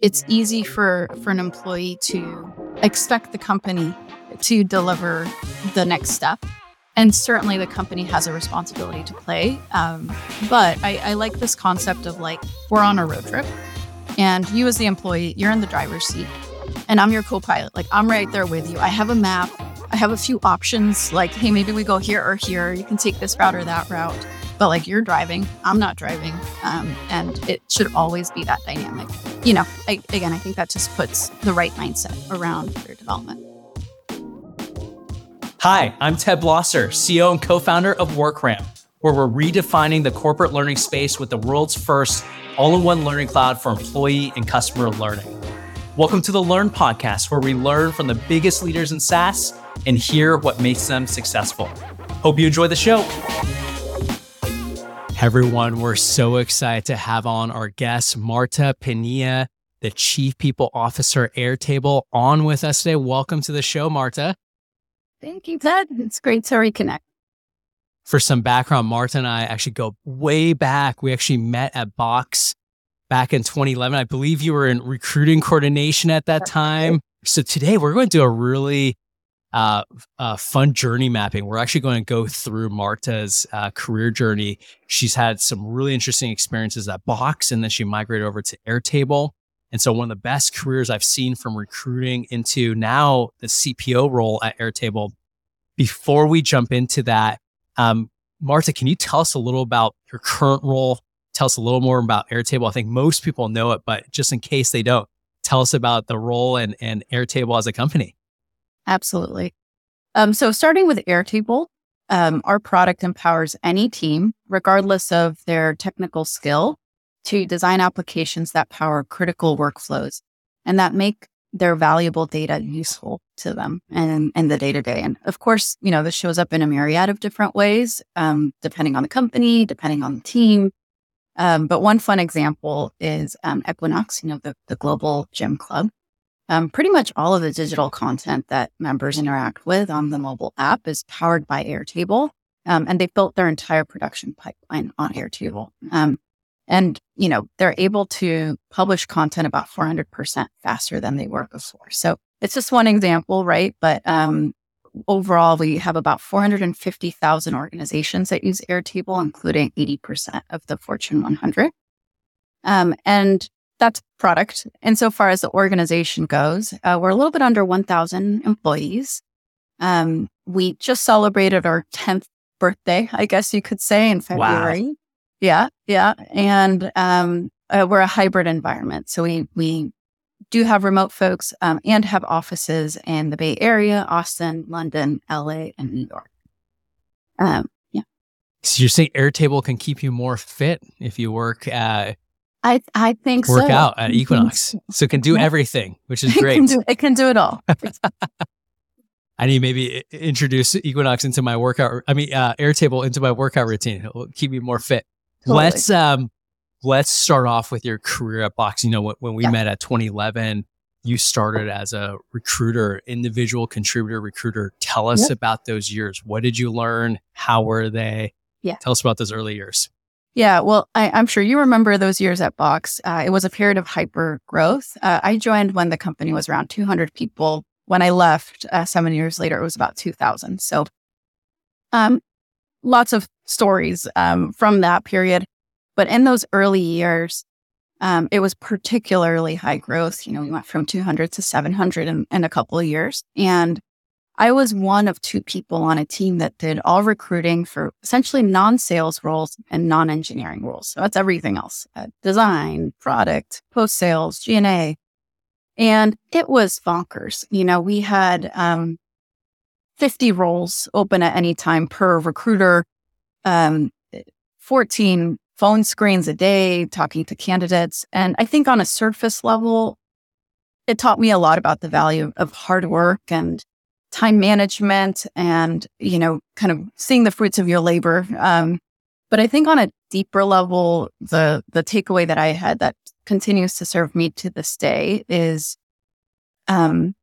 it's easy for for an employee to expect the company to deliver the next step. And certainly the company has a responsibility to play um, but I, I like this concept of like we're on a road trip and you as the employee you're in the driver's seat and i'm your co-pilot. Like i'm right there with you. I have a map. I have a few options like hey maybe we go here or here. You can take this route or that route. But like you're driving, I'm not driving. Um, and it should always be that dynamic. You know, I, again, I think that just puts the right mindset around career development. Hi, I'm Ted Blosser, CEO and co founder of WorkRamp, where we're redefining the corporate learning space with the world's first all in one learning cloud for employee and customer learning. Welcome to the Learn Podcast, where we learn from the biggest leaders in SaaS and hear what makes them successful. Hope you enjoy the show everyone. We're so excited to have on our guest, Marta Pinilla, the Chief People Officer Airtable, on with us today. Welcome to the show, Marta. Thank you, Ted. It's great to reconnect. For some background, Marta and I actually go way back. We actually met at Box back in 2011. I believe you were in recruiting coordination at that time. So today we're going to do a really uh, uh, fun journey mapping. We're actually going to go through Marta's uh, career journey. She's had some really interesting experiences at Box, and then she migrated over to Airtable. And so, one of the best careers I've seen from recruiting into now the CPO role at Airtable. Before we jump into that, um, Marta, can you tell us a little about your current role? Tell us a little more about Airtable. I think most people know it, but just in case they don't, tell us about the role and, and Airtable as a company. Absolutely. Um, so, starting with Airtable, um, our product empowers any team, regardless of their technical skill, to design applications that power critical workflows and that make their valuable data useful to them and in the day to day. And of course, you know, this shows up in a myriad of different ways, um, depending on the company, depending on the team. Um, but one fun example is um, Equinox, you know, the, the global gym club. Um, pretty much all of the digital content that members interact with on the mobile app is powered by Airtable. Um, and they've built their entire production pipeline on Airtable. Um, and, you know, they're able to publish content about 400% faster than they were before. So it's just one example, right? But um, overall, we have about 450,000 organizations that use Airtable, including 80% of the Fortune 100. Um, and that's product. And so far as the organization goes, uh, we're a little bit under 1,000 employees. Um, we just celebrated our 10th birthday, I guess you could say, in February. Wow. Yeah, yeah, and um, uh, we're a hybrid environment, so we we do have remote folks um, and have offices in the Bay Area, Austin, London, LA, and New York. Um, yeah. So you're saying Airtable can keep you more fit if you work uh, I I think work so. out at Equinox, so it can do everything, which is great. it, can do, it can do it all. I need maybe introduce Equinox into my workout. I mean, uh, Airtable into my workout routine. It'll keep me more fit. Totally. Let's um, let's start off with your career at Box. You know, when, when we yeah. met at 2011, you started as a recruiter, individual contributor recruiter. Tell us yep. about those years. What did you learn? How were they? Yeah. Tell us about those early years. Yeah, well, I, am sure you remember those years at Box. Uh, it was a period of hyper growth. Uh, I joined when the company was around 200 people. When I left uh, seven years later, it was about 2,000. So, um, lots of stories um, from that period. But in those early years, um, it was particularly high growth. You know, we went from 200 to 700 in, in a couple of years. And I was one of two people on a team that did all recruiting for essentially non sales roles and non engineering roles. So that's everything else uh, design, product, post sales, G&A. And it was bonkers. You know, we had um, 50 roles open at any time per recruiter, um, 14 phone screens a day, talking to candidates. And I think on a surface level, it taught me a lot about the value of hard work and time management and, you know, kind of seeing the fruits of your labor. Um, but I think on a deeper level, the the takeaway that I had that continues to serve me to this day is um,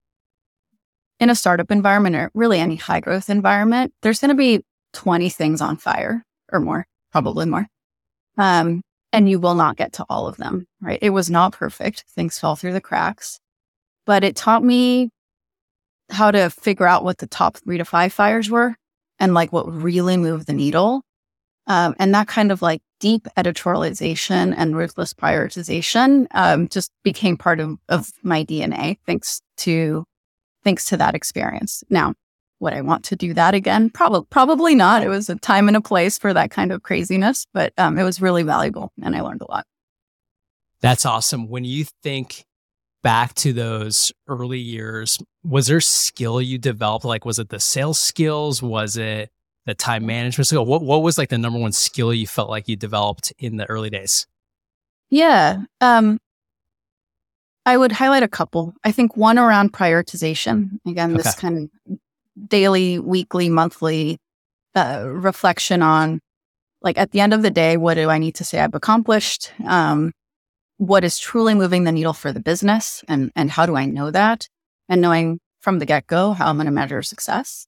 in a startup environment or really any high growth environment, there's going to be 20 things on fire or more, probably more. Um, and you will not get to all of them, right? It was not perfect. Things fell through the cracks, but it taught me how to figure out what the top three to five fires were and like what really moved the needle. Um, and that kind of like deep editorialization and ruthless prioritization um, just became part of, of my DNA thanks to thanks to that experience. Now, would I want to do that again? Probably probably not. It was a time and a place for that kind of craziness, but um, it was really valuable and I learned a lot. That's awesome. When you think back to those early years, was there skill you developed? Like, was it the sales skills? Was it the time management skill? What what was like the number one skill you felt like you developed in the early days? Yeah. Um, I would highlight a couple. I think one around prioritization. Again, this kind of daily, weekly, monthly uh, reflection on like at the end of the day, what do I need to say I've accomplished? Um, what is truly moving the needle for the business and, and how do I know that? And knowing from the get go how I'm going to measure success.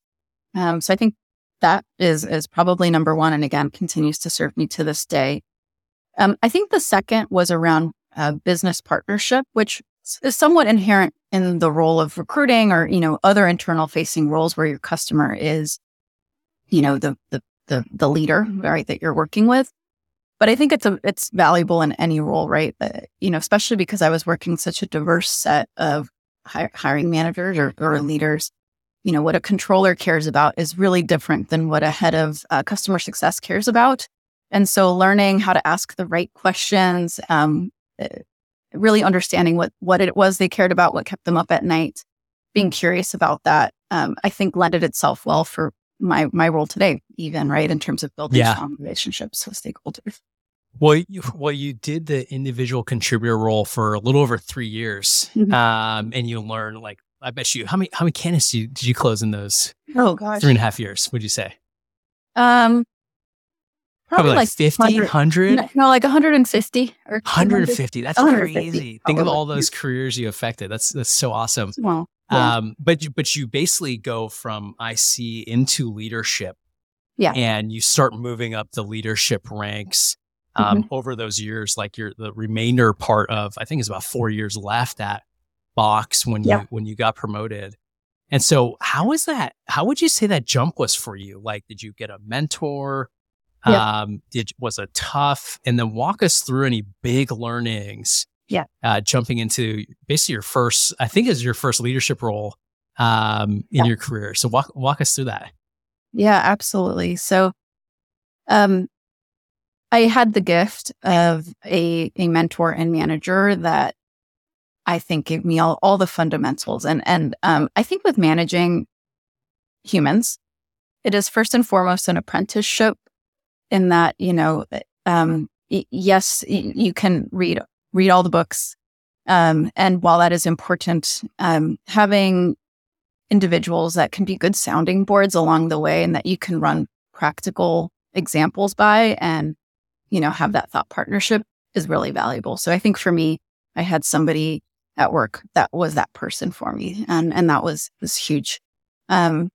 Um, so I think that is, is probably number one. And again, continues to serve me to this day. Um, I think the second was around uh, business partnership, which is somewhat inherent in the role of recruiting or, you know, other internal facing roles where your customer is, you know, the, the, the, the leader, right, that you're working with. But I think it's a, it's valuable in any role, right? Uh, you know, especially because I was working such a diverse set of hi- hiring managers or, or leaders. You know, what a controller cares about is really different than what a head of uh, customer success cares about. And so learning how to ask the right questions, um, uh, really understanding what what it was they cared about, what kept them up at night, being curious about that, um, I think lended itself well for my my role today, even right in terms of building yeah. strong relationships with stakeholders. Well, you, well, you did the individual contributor role for a little over three years, mm-hmm. um, and you learn like I bet you how many how many candidates did you, did you close in those? Oh gosh, three and a half years. Would you say? Um, Probably, Probably like 50, 100? No, no, like 150 or 150. That's 150, crazy. Think of all those careers you affected. That's that's so awesome. Well, yeah. um, but you, but you basically go from IC into leadership. Yeah. And you start moving up the leadership ranks um, mm-hmm. over those years. Like you're the remainder part of, I think it's about four years left at Box when yeah. you when you got promoted. And so, how is that? How would you say that jump was for you? Like, did you get a mentor? Yeah. Um, did, was it tough? And then walk us through any big learnings. Yeah. Uh, jumping into basically your first, I think is your first leadership role um, in yeah. your career. So walk walk us through that. Yeah, absolutely. So, um, I had the gift of a a mentor and manager that I think gave me all, all the fundamentals. And and um, I think with managing humans, it is first and foremost an apprenticeship in that, you know, um, yes, you can read, read all the books. Um, and while that is important, um, having individuals that can be good sounding boards along the way and that you can run practical examples by and, you know, have that thought partnership is really valuable. So I think for me, I had somebody at work that was that person for me. And, and that was, was huge. Um,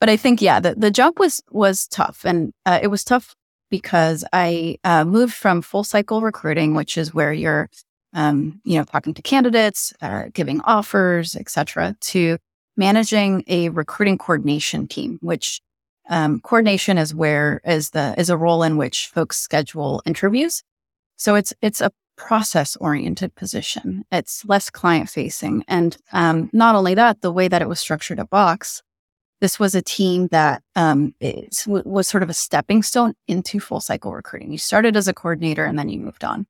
but I think, yeah, the, the jump was, was tough and uh, it was tough because I uh, moved from full cycle recruiting, which is where you're, um, you know, talking to candidates, uh, giving offers, etc., to managing a recruiting coordination team, which um, coordination is where is the is a role in which folks schedule interviews. So it's it's a process oriented position. It's less client facing, and um, not only that, the way that it was structured at Box this was a team that um, is, was sort of a stepping stone into full cycle recruiting. You started as a coordinator and then you moved on.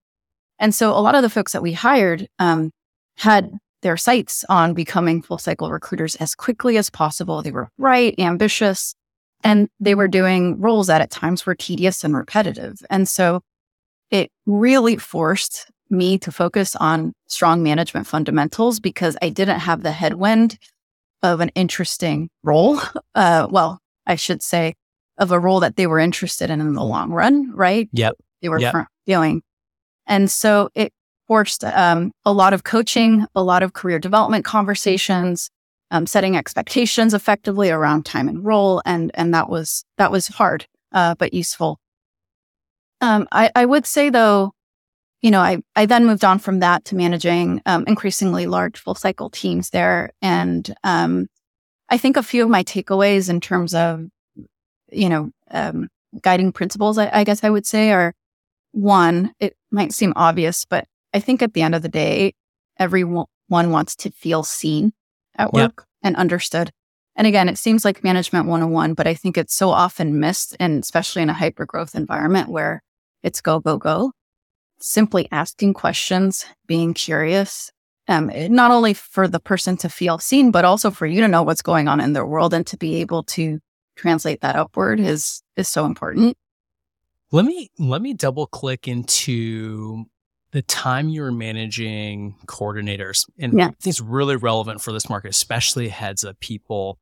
And so a lot of the folks that we hired um, had their sights on becoming full cycle recruiters as quickly as possible. They were bright, ambitious, and they were doing roles that at times were tedious and repetitive. And so it really forced me to focus on strong management fundamentals because I didn't have the headwind of an interesting role. Uh, well, I should say of a role that they were interested in in the long run, right? Yep. They were yep. feeling. And so it forced um, a lot of coaching, a lot of career development conversations, um, setting expectations effectively around time and role. And, and that was, that was hard, uh, but useful. Um, I, I would say though, you know, I, I then moved on from that to managing um, increasingly large full cycle teams there. And um, I think a few of my takeaways in terms of, you know, um, guiding principles, I, I, guess I would say, are one, it might seem obvious, but I think at the end of the day, everyone wants to feel seen at work yep. and understood. And again, it seems like management 101, but I think it's so often missed, and especially in a hyper growth environment where it's go, go, go. Simply asking questions, being curious, um, not only for the person to feel seen, but also for you to know what's going on in their world and to be able to translate that upward is is so important. Let me let me double click into the time you're managing coordinators. And yeah. I think it's really relevant for this market, especially heads of people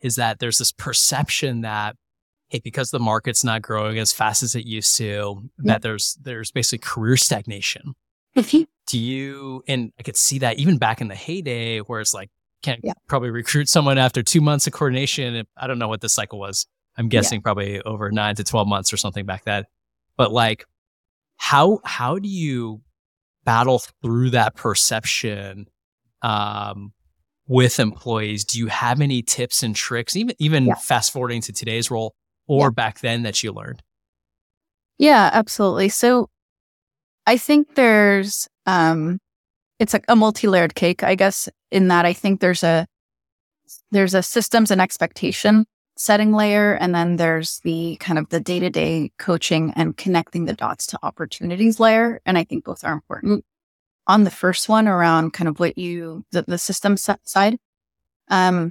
is that there's this perception that hey, because the market's not growing as fast as it used to, yeah. that there's there's basically career stagnation. Do you and I could see that even back in the heyday where it's like can't yeah. probably recruit someone after two months of coordination. I don't know what the cycle was. I'm guessing probably over nine to twelve months or something back then. But like how how do you battle through that perception um, with employees, do you have any tips and tricks, even even yeah. fast forwarding to today's role or yeah. back then that you learned? Yeah, absolutely. So I think there's um it's like a multi-layered cake, I guess, in that I think there's a there's a systems and expectation setting layer and then there's the kind of the day-to-day coaching and connecting the dots to opportunities layer and i think both are important. On the first one around kind of what you the, the system side um,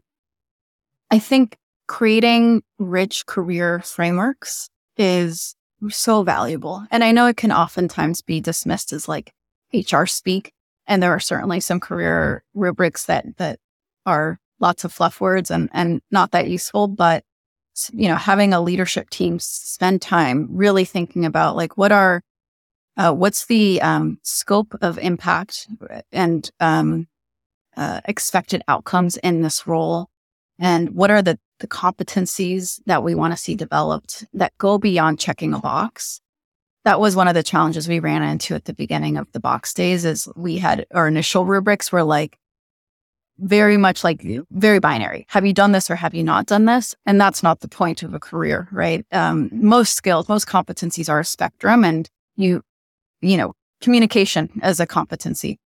i think creating rich career frameworks is so valuable and i know it can oftentimes be dismissed as like hr speak and there are certainly some career rubrics that that are lots of fluff words and and not that useful but you know having a leadership team spend time really thinking about like what are uh, what's the um, scope of impact and um, uh, expected outcomes in this role? And what are the, the competencies that we want to see developed that go beyond checking a box? That was one of the challenges we ran into at the beginning of the box days is we had our initial rubrics were like very much like very binary. Have you done this or have you not done this? And that's not the point of a career, right? Um, most skills, most competencies are a spectrum and you you know, communication as a competency.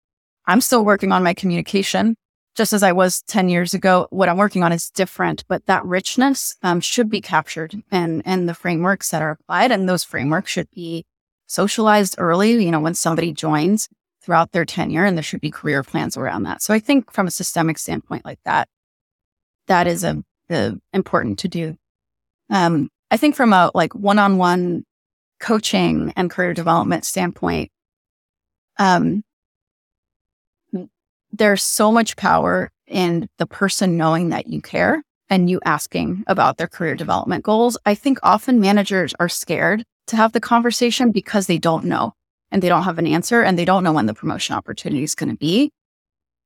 I'm still working on my communication just as I was 10 years ago. What I'm working on is different, but that richness um, should be captured and, and the frameworks that are applied. And those frameworks should be socialized early, you know, when somebody joins throughout their tenure and there should be career plans around that. So I think from a systemic standpoint like that, that is a, a important to do. Um, I think from a like one-on-one coaching and career development standpoint, um, there's so much power in the person knowing that you care and you asking about their career development goals. I think often managers are scared to have the conversation because they don't know and they don't have an answer and they don't know when the promotion opportunity is going to be.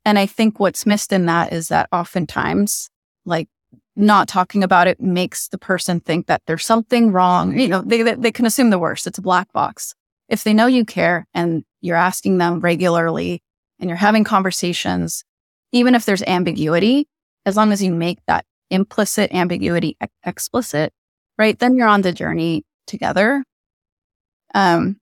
And I think what's missed in that is that oftentimes, like not talking about it makes the person think that there's something wrong. You know, they, they can assume the worst. It's a black box. If they know you care and you're asking them regularly and you're having conversations, even if there's ambiguity, as long as you make that implicit ambiguity ex- explicit, right? Then you're on the journey together. Um,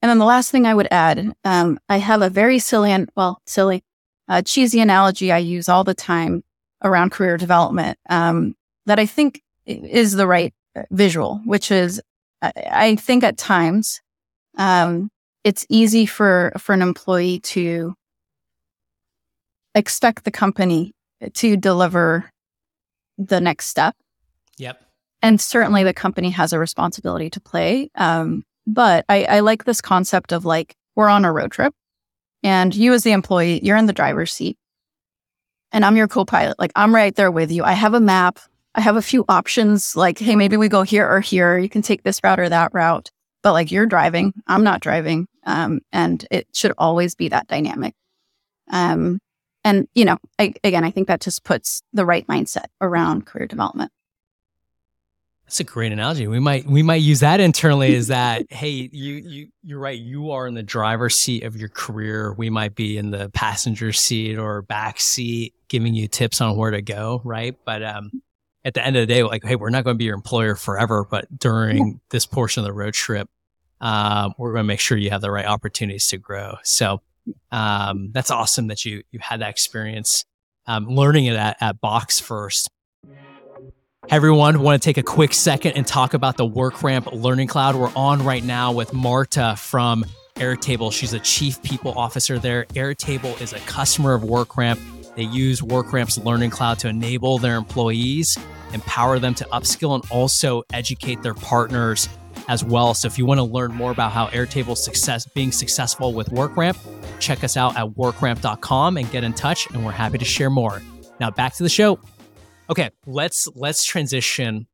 and then the last thing I would add, um, I have a very silly and well, silly, uh, cheesy analogy I use all the time around career development um, that I think is the right uh, visual, which is I think at times um, it's easy for for an employee to expect the company to deliver the next step. Yep. And certainly the company has a responsibility to play. Um, but I, I like this concept of like we're on a road trip and you as the employee, you're in the driver's seat and I'm your co pilot. Like I'm right there with you. I have a map. I have a few options like, hey, maybe we go here or here. You can take this route or that route. But like you're driving, I'm not driving. Um, and it should always be that dynamic. Um, and, you know, I, again, I think that just puts the right mindset around career development. That's a great analogy. We might we might use that internally is that hey, you you you're right, you are in the driver's seat of your career. We might be in the passenger seat or back seat giving you tips on where to go, right? But um at the end of the day, like, hey, we're not going to be your employer forever, but during this portion of the road trip, um, we're going to make sure you have the right opportunities to grow. So um, that's awesome that you you had that experience um, learning it at, at Box first. Everyone, want to take a quick second and talk about the WorkRamp Learning Cloud. We're on right now with Marta from Airtable. She's a chief people officer there. Airtable is a customer of WorkRamp. They use WorkRamp's Learning Cloud to enable their employees, empower them to upskill, and also educate their partners as well. So if you want to learn more about how Airtable's success being successful with WorkRamp, check us out at workramp.com and get in touch, and we're happy to share more. Now back to the show. Okay, let's let's transition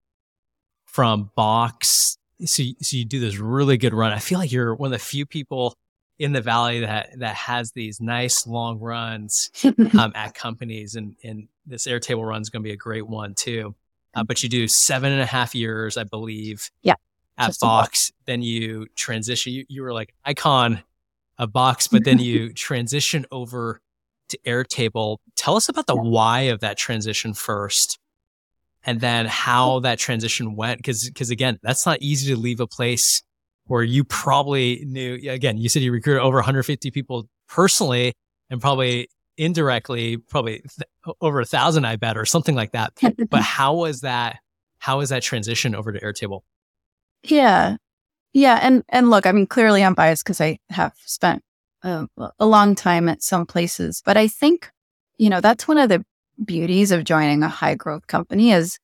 from box. So you, so you do this really good run. I feel like you're one of the few people in the valley that that has these nice long runs um, at companies, and and this Airtable run is going to be a great one too. Uh, but you do seven and a half years, I believe. Yeah. At Box, then you transition. You, you were like icon of Box, but then you transition over to Airtable. Tell us about the why of that transition first, and then how that transition went. Because because again, that's not easy to leave a place where you probably knew. Again, you said you recruited over 150 people personally, and probably indirectly, probably th- over a thousand, I bet, or something like that. but how was that? How was that transition over to Airtable? Yeah, yeah, and and look, I mean, clearly I'm biased because I have spent a, a long time at some places. But I think, you know, that's one of the beauties of joining a high growth company is,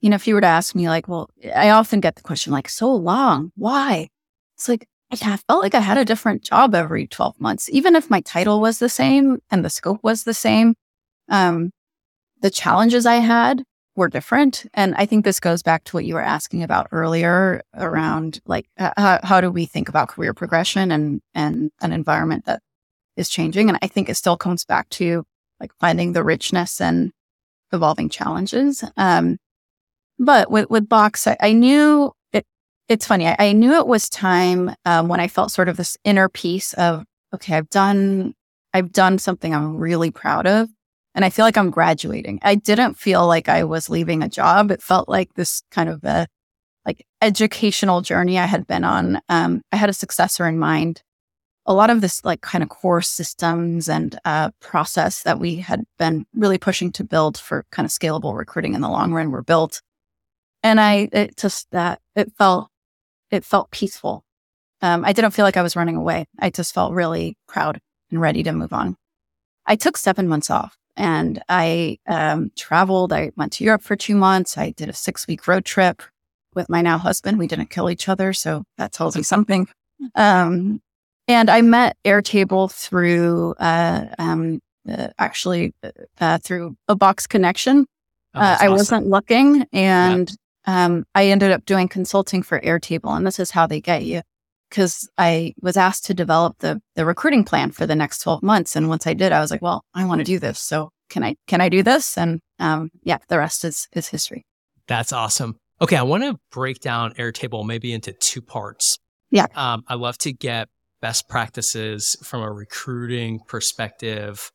you know, if you were to ask me, like, well, I often get the question, like, so long, why? It's like, I felt like I had a different job every 12 months, even if my title was the same and the scope was the same. Um, the challenges I had were different. And I think this goes back to what you were asking about earlier around like how, how do we think about career progression and and an environment that is changing. And I think it still comes back to like finding the richness and evolving challenges. Um, but with with Box, I, I knew it. It's funny. I, I knew it was time um, when I felt sort of this inner peace of okay, I've done I've done something I'm really proud of and I feel like I'm graduating. I didn't feel like I was leaving a job. It felt like this kind of a like educational journey I had been on. Um, I had a successor in mind. A lot of this like kind of core systems and uh, process that we had been really pushing to build for kind of scalable recruiting in the long run were built. And I, it just that it felt, it felt peaceful. Um, I didn't feel like I was running away. I just felt really proud and ready to move on. I took seven months off and I um, traveled. I went to Europe for two months. I did a six week road trip with my now husband. We didn't kill each other. So that tells me something. Um, and I met Airtable through, uh, um, uh, actually, uh, through a box connection. Oh, uh, I awesome. wasn't looking and um, I ended up doing consulting for Airtable. And this is how they get you because I was asked to develop the the recruiting plan for the next 12 months. And once I did, I was like, well, I want to do this. So can I can I do this? And um, yeah, the rest is is history. That's awesome. Okay, I want to break down Airtable maybe into two parts. Yeah. Um, I love to get best practices from a recruiting perspective.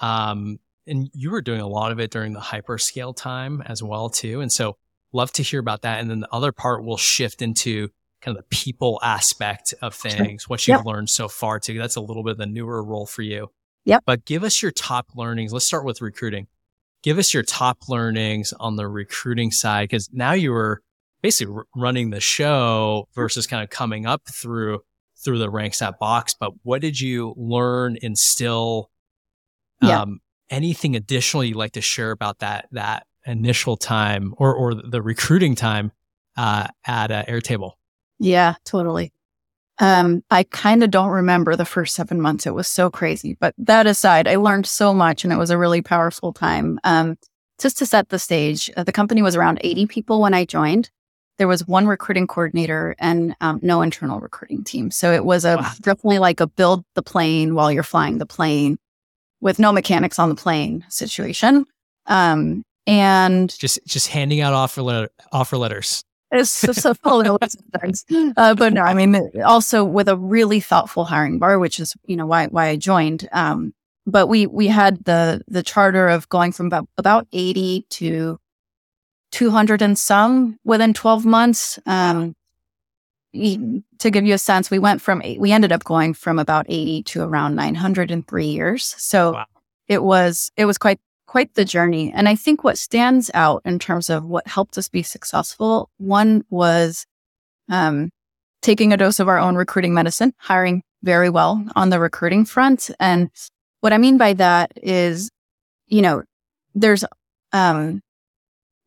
Um, and you were doing a lot of it during the hyperscale time as well too. And so love to hear about that. And then the other part will shift into kind of the people aspect of things, sure. what you've yep. learned so far too. That's a little bit of the newer role for you. Yep. But give us your top learnings. Let's start with recruiting. Give us your top learnings on the recruiting side because now you were basically r- running the show versus kind of coming up through through the ranks at Box. But what did you learn, instill? Yeah. Um, anything additional you'd like to share about that that initial time or or the recruiting time uh, at uh, Airtable? Yeah, totally. Um, I kind of don't remember the first seven months. It was so crazy. But that aside, I learned so much and it was a really powerful time. Um, just to set the stage, uh, the company was around 80 people when I joined. There was one recruiting coordinator and um, no internal recruiting team. So it was a wow. definitely like a build the plane while you're flying the plane with no mechanics on the plane situation. Um, and just just handing out offer letter, offer letters It's just a full of things. Uh, but no, I mean, also with a really thoughtful hiring bar, which is, you know, why, why I joined. Um, but we, we had the, the charter of going from about, about 80 to 200 and some within 12 months. Um, to give you a sense, we went from, we ended up going from about 80 to around 900 in three years. So wow. it was, it was quite quite the journey. And I think what stands out in terms of what helped us be successful, one was um, taking a dose of our own recruiting medicine, hiring very well on the recruiting front. And what I mean by that is, you know, there's um,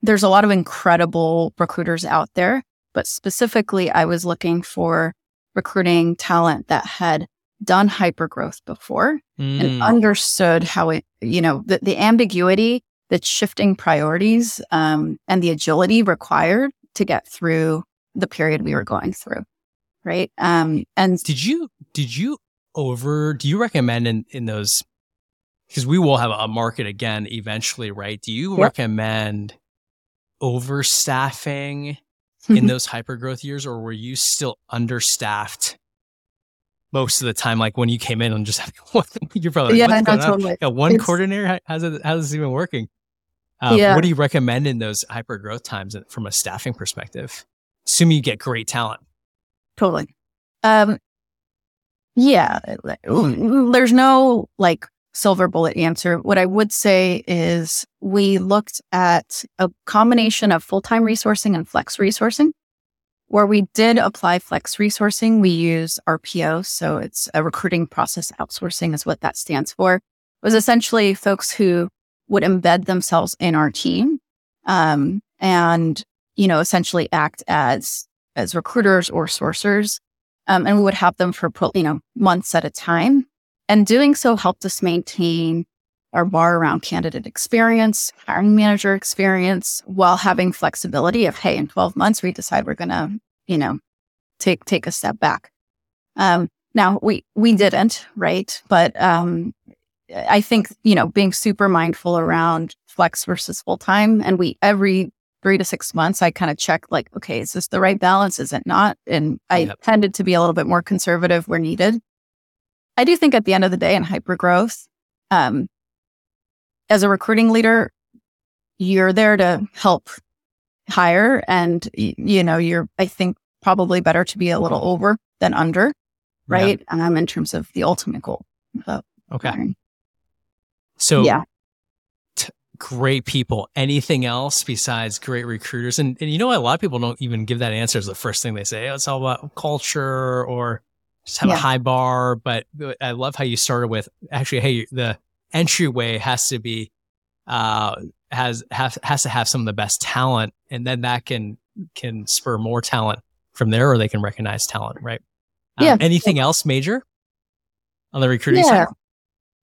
there's a lot of incredible recruiters out there, but specifically, I was looking for recruiting talent that had done hypergrowth before mm. and understood how it, you know, the, the ambiguity, the shifting priorities, um, and the agility required to get through the period we were going through. Right. Um, and did you, did you over, do you recommend in, in those, because we will have a market again eventually, right? Do you yep. recommend overstaffing in those hypergrowth years or were you still understaffed most of the time, like when you came in and just you're probably yeah, no, totally. Yeah, one it's, coordinator. How's it? How's this even working? Um, yeah. What do you recommend in those hyper growth times from a staffing perspective? Assume you get great talent. Totally. Um, yeah, there's no like silver bullet answer. What I would say is we looked at a combination of full time resourcing and flex resourcing. Where we did apply flex resourcing, we use RPO. So it's a recruiting process outsourcing is what that stands for. It was essentially folks who would embed themselves in our team um, and, you know, essentially act as as recruiters or sourcers. Um, and we would have them for, you know, months at a time. And doing so helped us maintain our bar around candidate experience, hiring manager experience, while having flexibility of, hey, in 12 months, we decide we're going to, you know, take, take a step back. Um, now we, we didn't, right? But, um, I think, you know, being super mindful around flex versus full time. And we, every three to six months, I kind of check like, okay, is this the right balance? Is it not? And I yep. tended to be a little bit more conservative where needed. I do think at the end of the day in hyper growth, um, as a recruiting leader, you're there to help hire and you know you're i think probably better to be a little over than under right yeah. um in terms of the ultimate goal okay hiring. so yeah t- great people anything else besides great recruiters and, and you know a lot of people don't even give that answer as the first thing they say oh, it's all about culture or just have yeah. a high bar but i love how you started with actually hey the entryway has to be uh, has has has to have some of the best talent, and then that can can spur more talent from there, or they can recognize talent, right? Um, yeah. Anything else major on the recruiting yeah. side?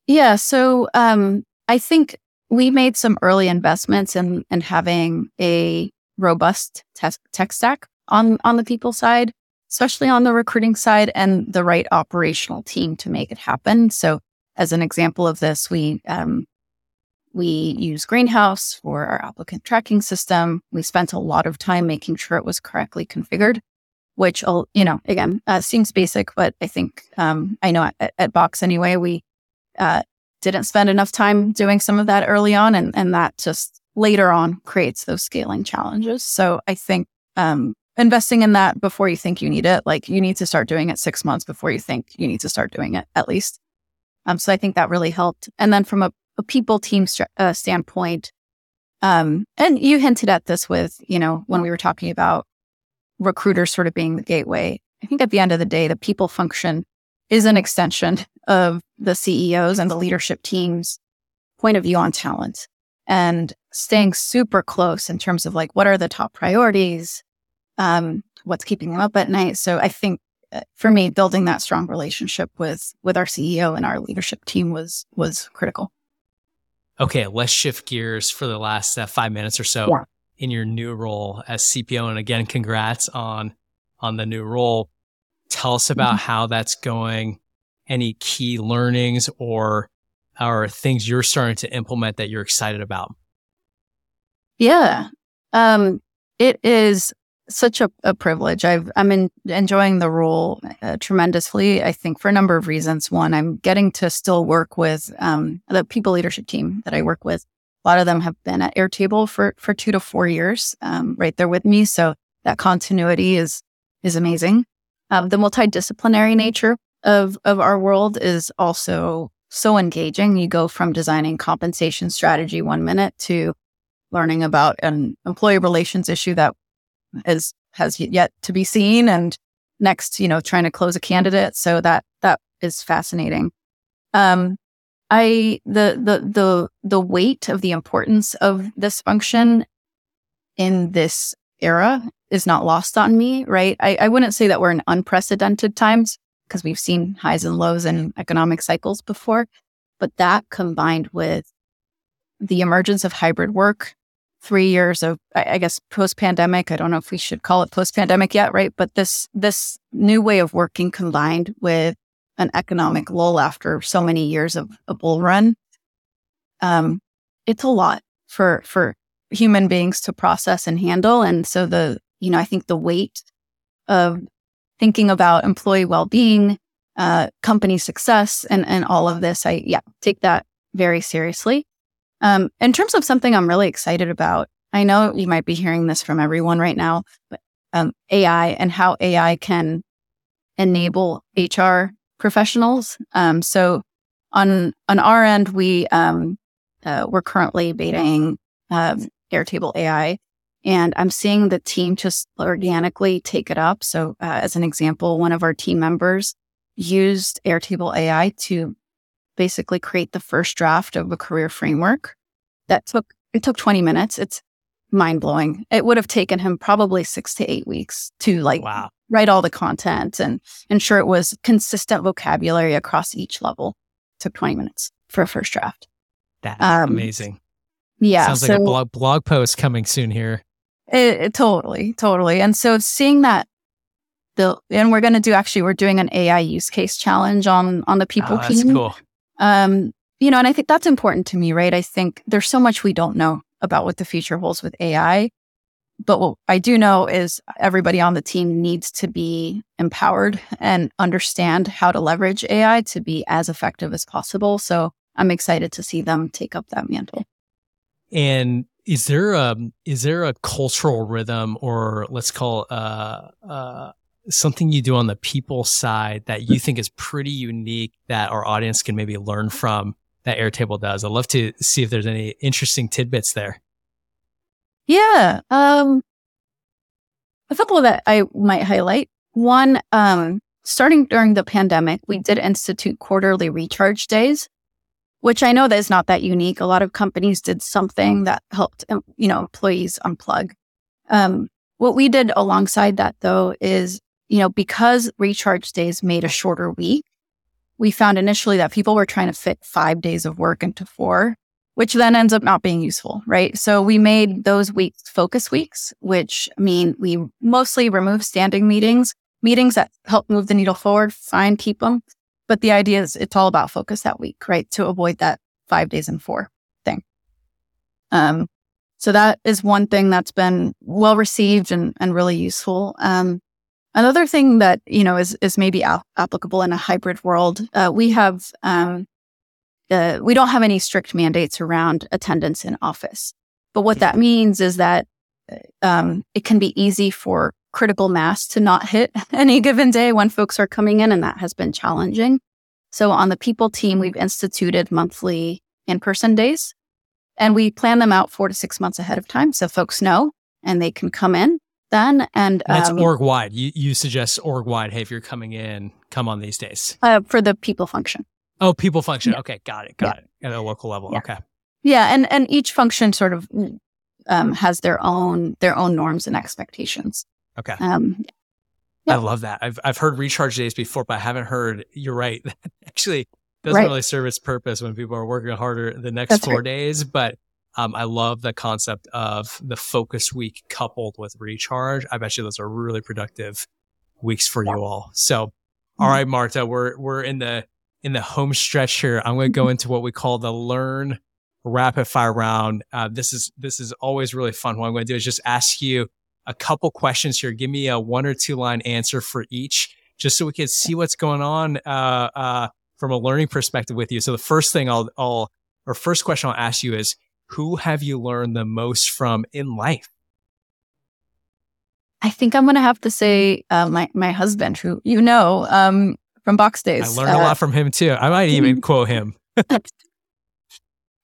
Yeah. So um, I think we made some early investments in in having a robust tech, tech stack on on the people side, especially on the recruiting side, and the right operational team to make it happen. So as an example of this, we um, we use Greenhouse for our applicant tracking system. We spent a lot of time making sure it was correctly configured, which, you know, again, uh, seems basic, but I think um, I know at, at, Box anyway, we uh, didn't spend enough time doing some of that early on, and, and that just later on creates those scaling challenges. So I think um, investing in that before you think you need it, like you need to start doing it six months before you think you need to start doing it, at least. Um, so I think that really helped. And then from a, a people team st- uh, standpoint, um, and you hinted at this with, you know, when we were talking about recruiters sort of being the gateway. I think at the end of the day, the people function is an extension of the CEOs and the leadership team's point of view on talent and staying super close in terms of like, what are the top priorities? Um, what's keeping them up at night? So I think for me, building that strong relationship with with our CEO and our leadership team was was critical. Okay, let's shift gears for the last uh, five minutes or so yeah. in your new role as CPO. And again, congrats on on the new role. Tell us about mm-hmm. how that's going. Any key learnings or or things you're starting to implement that you're excited about? Yeah, um, it is such a, a privilege. I've, I'm in, enjoying the role uh, tremendously. I think for a number of reasons. One, I'm getting to still work with um, the people leadership team that I work with. A lot of them have been at Airtable for for two to four years, um, right there with me. So that continuity is is amazing. Um, the multidisciplinary nature of of our world is also so engaging. You go from designing compensation strategy one minute to learning about an employee relations issue that is has yet to be seen and next you know trying to close a candidate. So that that is fascinating. Um i the the the the weight of the importance of this function in this era is not lost on me right? I, I wouldn't say that we're in unprecedented times because we've seen highs and lows in economic cycles before but that combined with the emergence of hybrid work three years of I guess post pandemic. I don't know if we should call it post pandemic yet, right? But this this new way of working combined with an economic lull after so many years of a bull run, um, it's a lot for for human beings to process and handle. And so the you know I think the weight of thinking about employee well being, uh, company success, and and all of this, I yeah take that very seriously. Um, in terms of something I'm really excited about, I know you might be hearing this from everyone right now, but um, AI and how AI can enable HR professionals. Um, so on on our end, we um, uh, we're currently betaing um, Airtable AI, and I'm seeing the team just organically take it up. So, uh, as an example, one of our team members used Airtable AI to basically create the first draft of a career framework that took it took 20 minutes. It's mind blowing it would have taken him probably 6 to 8 weeks to like wow. write all the content and ensure it was consistent vocabulary across each level. It took 20 minutes for a first draft. That's um, amazing. yeah sounds so, like a blog blog post coming soon here. It, it, totally totally. And so seeing that the and we're going to do actually we're doing an AI use case challenge on on the people oh, team. Cool. Um, you know, and I think that's important to me, right? I think there's so much we don't know about what the future holds with AI. But what I do know is everybody on the team needs to be empowered and understand how to leverage AI to be as effective as possible. So I'm excited to see them take up that mantle. And is there a is there a cultural rhythm, or let's call uh, uh, something you do on the people side that you think is pretty unique that our audience can maybe learn from that Airtable does? I'd love to see if there's any interesting tidbits there. Yeah. Um, a couple of that I might highlight. One, um, starting during the pandemic, we did institute quarterly recharge days, which I know that is not that unique. A lot of companies did something that helped, you know, employees unplug. Um, what we did alongside that though is you know, because recharge days made a shorter week, we found initially that people were trying to fit five days of work into four, which then ends up not being useful, right? So we made those weeks focus weeks, which mean we mostly remove standing meetings, meetings that help move the needle forward, fine, keep them. But the idea is it's all about focus that week, right? To avoid that five days and four thing. Um, so that is one thing that's been well received and, and really useful. Um, Another thing that you know is is maybe ap- applicable in a hybrid world. Uh, we have um, uh, we don't have any strict mandates around attendance in office, but what that means is that uh, um, it can be easy for critical mass to not hit any given day when folks are coming in, and that has been challenging. So on the people team, we've instituted monthly in person days, and we plan them out four to six months ahead of time, so folks know and they can come in then. And, and that's um, org wide. You, you suggest org wide. Hey, if you're coming in, come on these days. Uh, for the people function. Oh, people function. Yeah. Okay, got it, got yeah. it. At a local level. Yeah. Okay. Yeah, and and each function sort of um, has their own their own norms and expectations. Okay. Um, I love that. I've I've heard recharge days before, but I haven't heard. You're right. Actually, doesn't right. really serve its purpose when people are working harder the next That's four right. days. But um, I love the concept of the focus week coupled with recharge. I bet you those are really productive weeks for you all. So, mm-hmm. all right, Marta, we're we're in the in the home stretch here. I'm going to go into what we call the learn rapid fire round. Uh, this is this is always really fun. What I'm going to do is just ask you a couple questions here. Give me a one or two line answer for each, just so we can see what's going on uh, uh, from a learning perspective with you. So the first thing I'll, I'll, or first question I'll ask you is, who have you learned the most from in life? I think I'm going to have to say uh, my my husband, who you know um, from Box Days. I learned uh, a lot from him too. I might even quote him.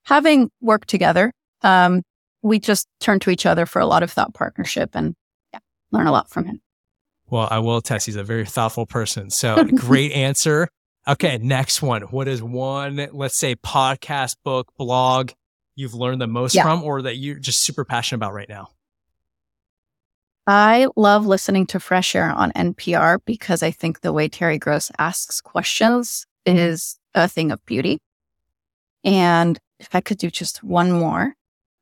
having worked together, um, we just turn to each other for a lot of thought partnership and yeah, learn a lot from him. Well, I will test. He's a very thoughtful person. So great answer. Okay, next one. What is one, let's say, podcast, book, blog you've learned the most yeah. from or that you're just super passionate about right now? I love listening to Fresh Air on NPR because I think the way Terry Gross asks questions is a thing of beauty. And if I could do just one more,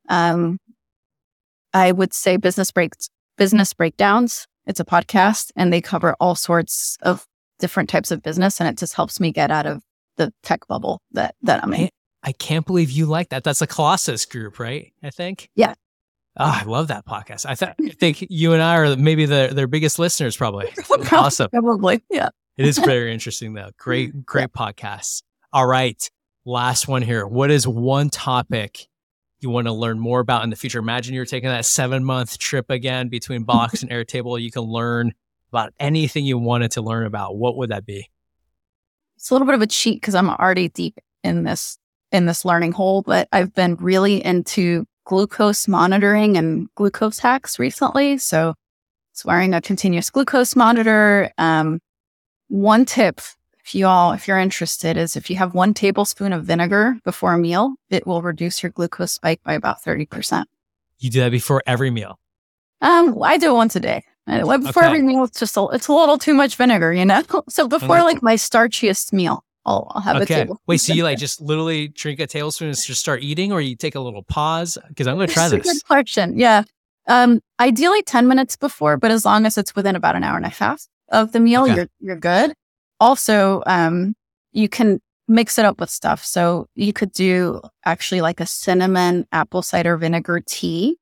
um, I would say business breaks, business breakdowns. It's a podcast and they cover all sorts of different types of business. And it just helps me get out of the tech bubble that, that I'm in. I can't believe you like that. That's a Colossus group, right? I think. Yeah. Oh, I love that podcast. I, th- I think you and I are maybe the, their biggest listeners, probably. awesome. Probably. Yeah. it is very interesting, though. Great, great yeah. podcast. All right. Last one here. What is one topic you want to learn more about in the future? Imagine you're taking that seven month trip again between Box and Airtable. You can learn about anything you wanted to learn about. What would that be? It's a little bit of a cheat because I'm already deep in this in this learning hole, but I've been really into glucose monitoring and glucose hacks recently. So it's wearing a continuous glucose monitor. Um, one tip if you all, if you're interested, is if you have one tablespoon of vinegar before a meal, it will reduce your glucose spike by about 30%. You do that before every meal? Um, I do it once a day. Uh, before okay. every meal, it's just a, it's a little too much vinegar, you know? So before like my starchiest meal, I'll, I'll have okay. a table. Wait, so you like just literally drink a tablespoon and just start eating, or you take a little pause? Because I'm going to try this. Good question. Yeah. Um, ideally 10 minutes before, but as long as it's within about an hour and a half of the meal, okay. you're, you're good also, um, you can mix it up with stuff. So you could do actually like a cinnamon apple cider vinegar tea.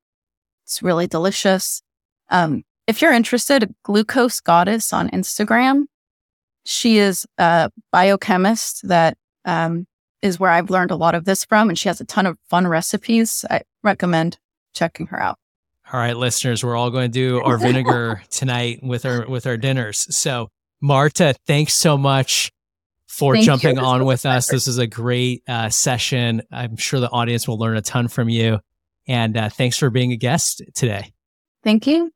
It's really delicious. Um, if you're interested, Glucose Goddess on Instagram, she is a biochemist that um, is where I've learned a lot of this from, and she has a ton of fun recipes. I recommend checking her out. All right, listeners, we're all going to do our vinegar tonight with our with our dinners. So Marta, thanks so much for Thank jumping on with us. This is a great uh, session. I'm sure the audience will learn a ton from you. And uh, thanks for being a guest today. Thank you.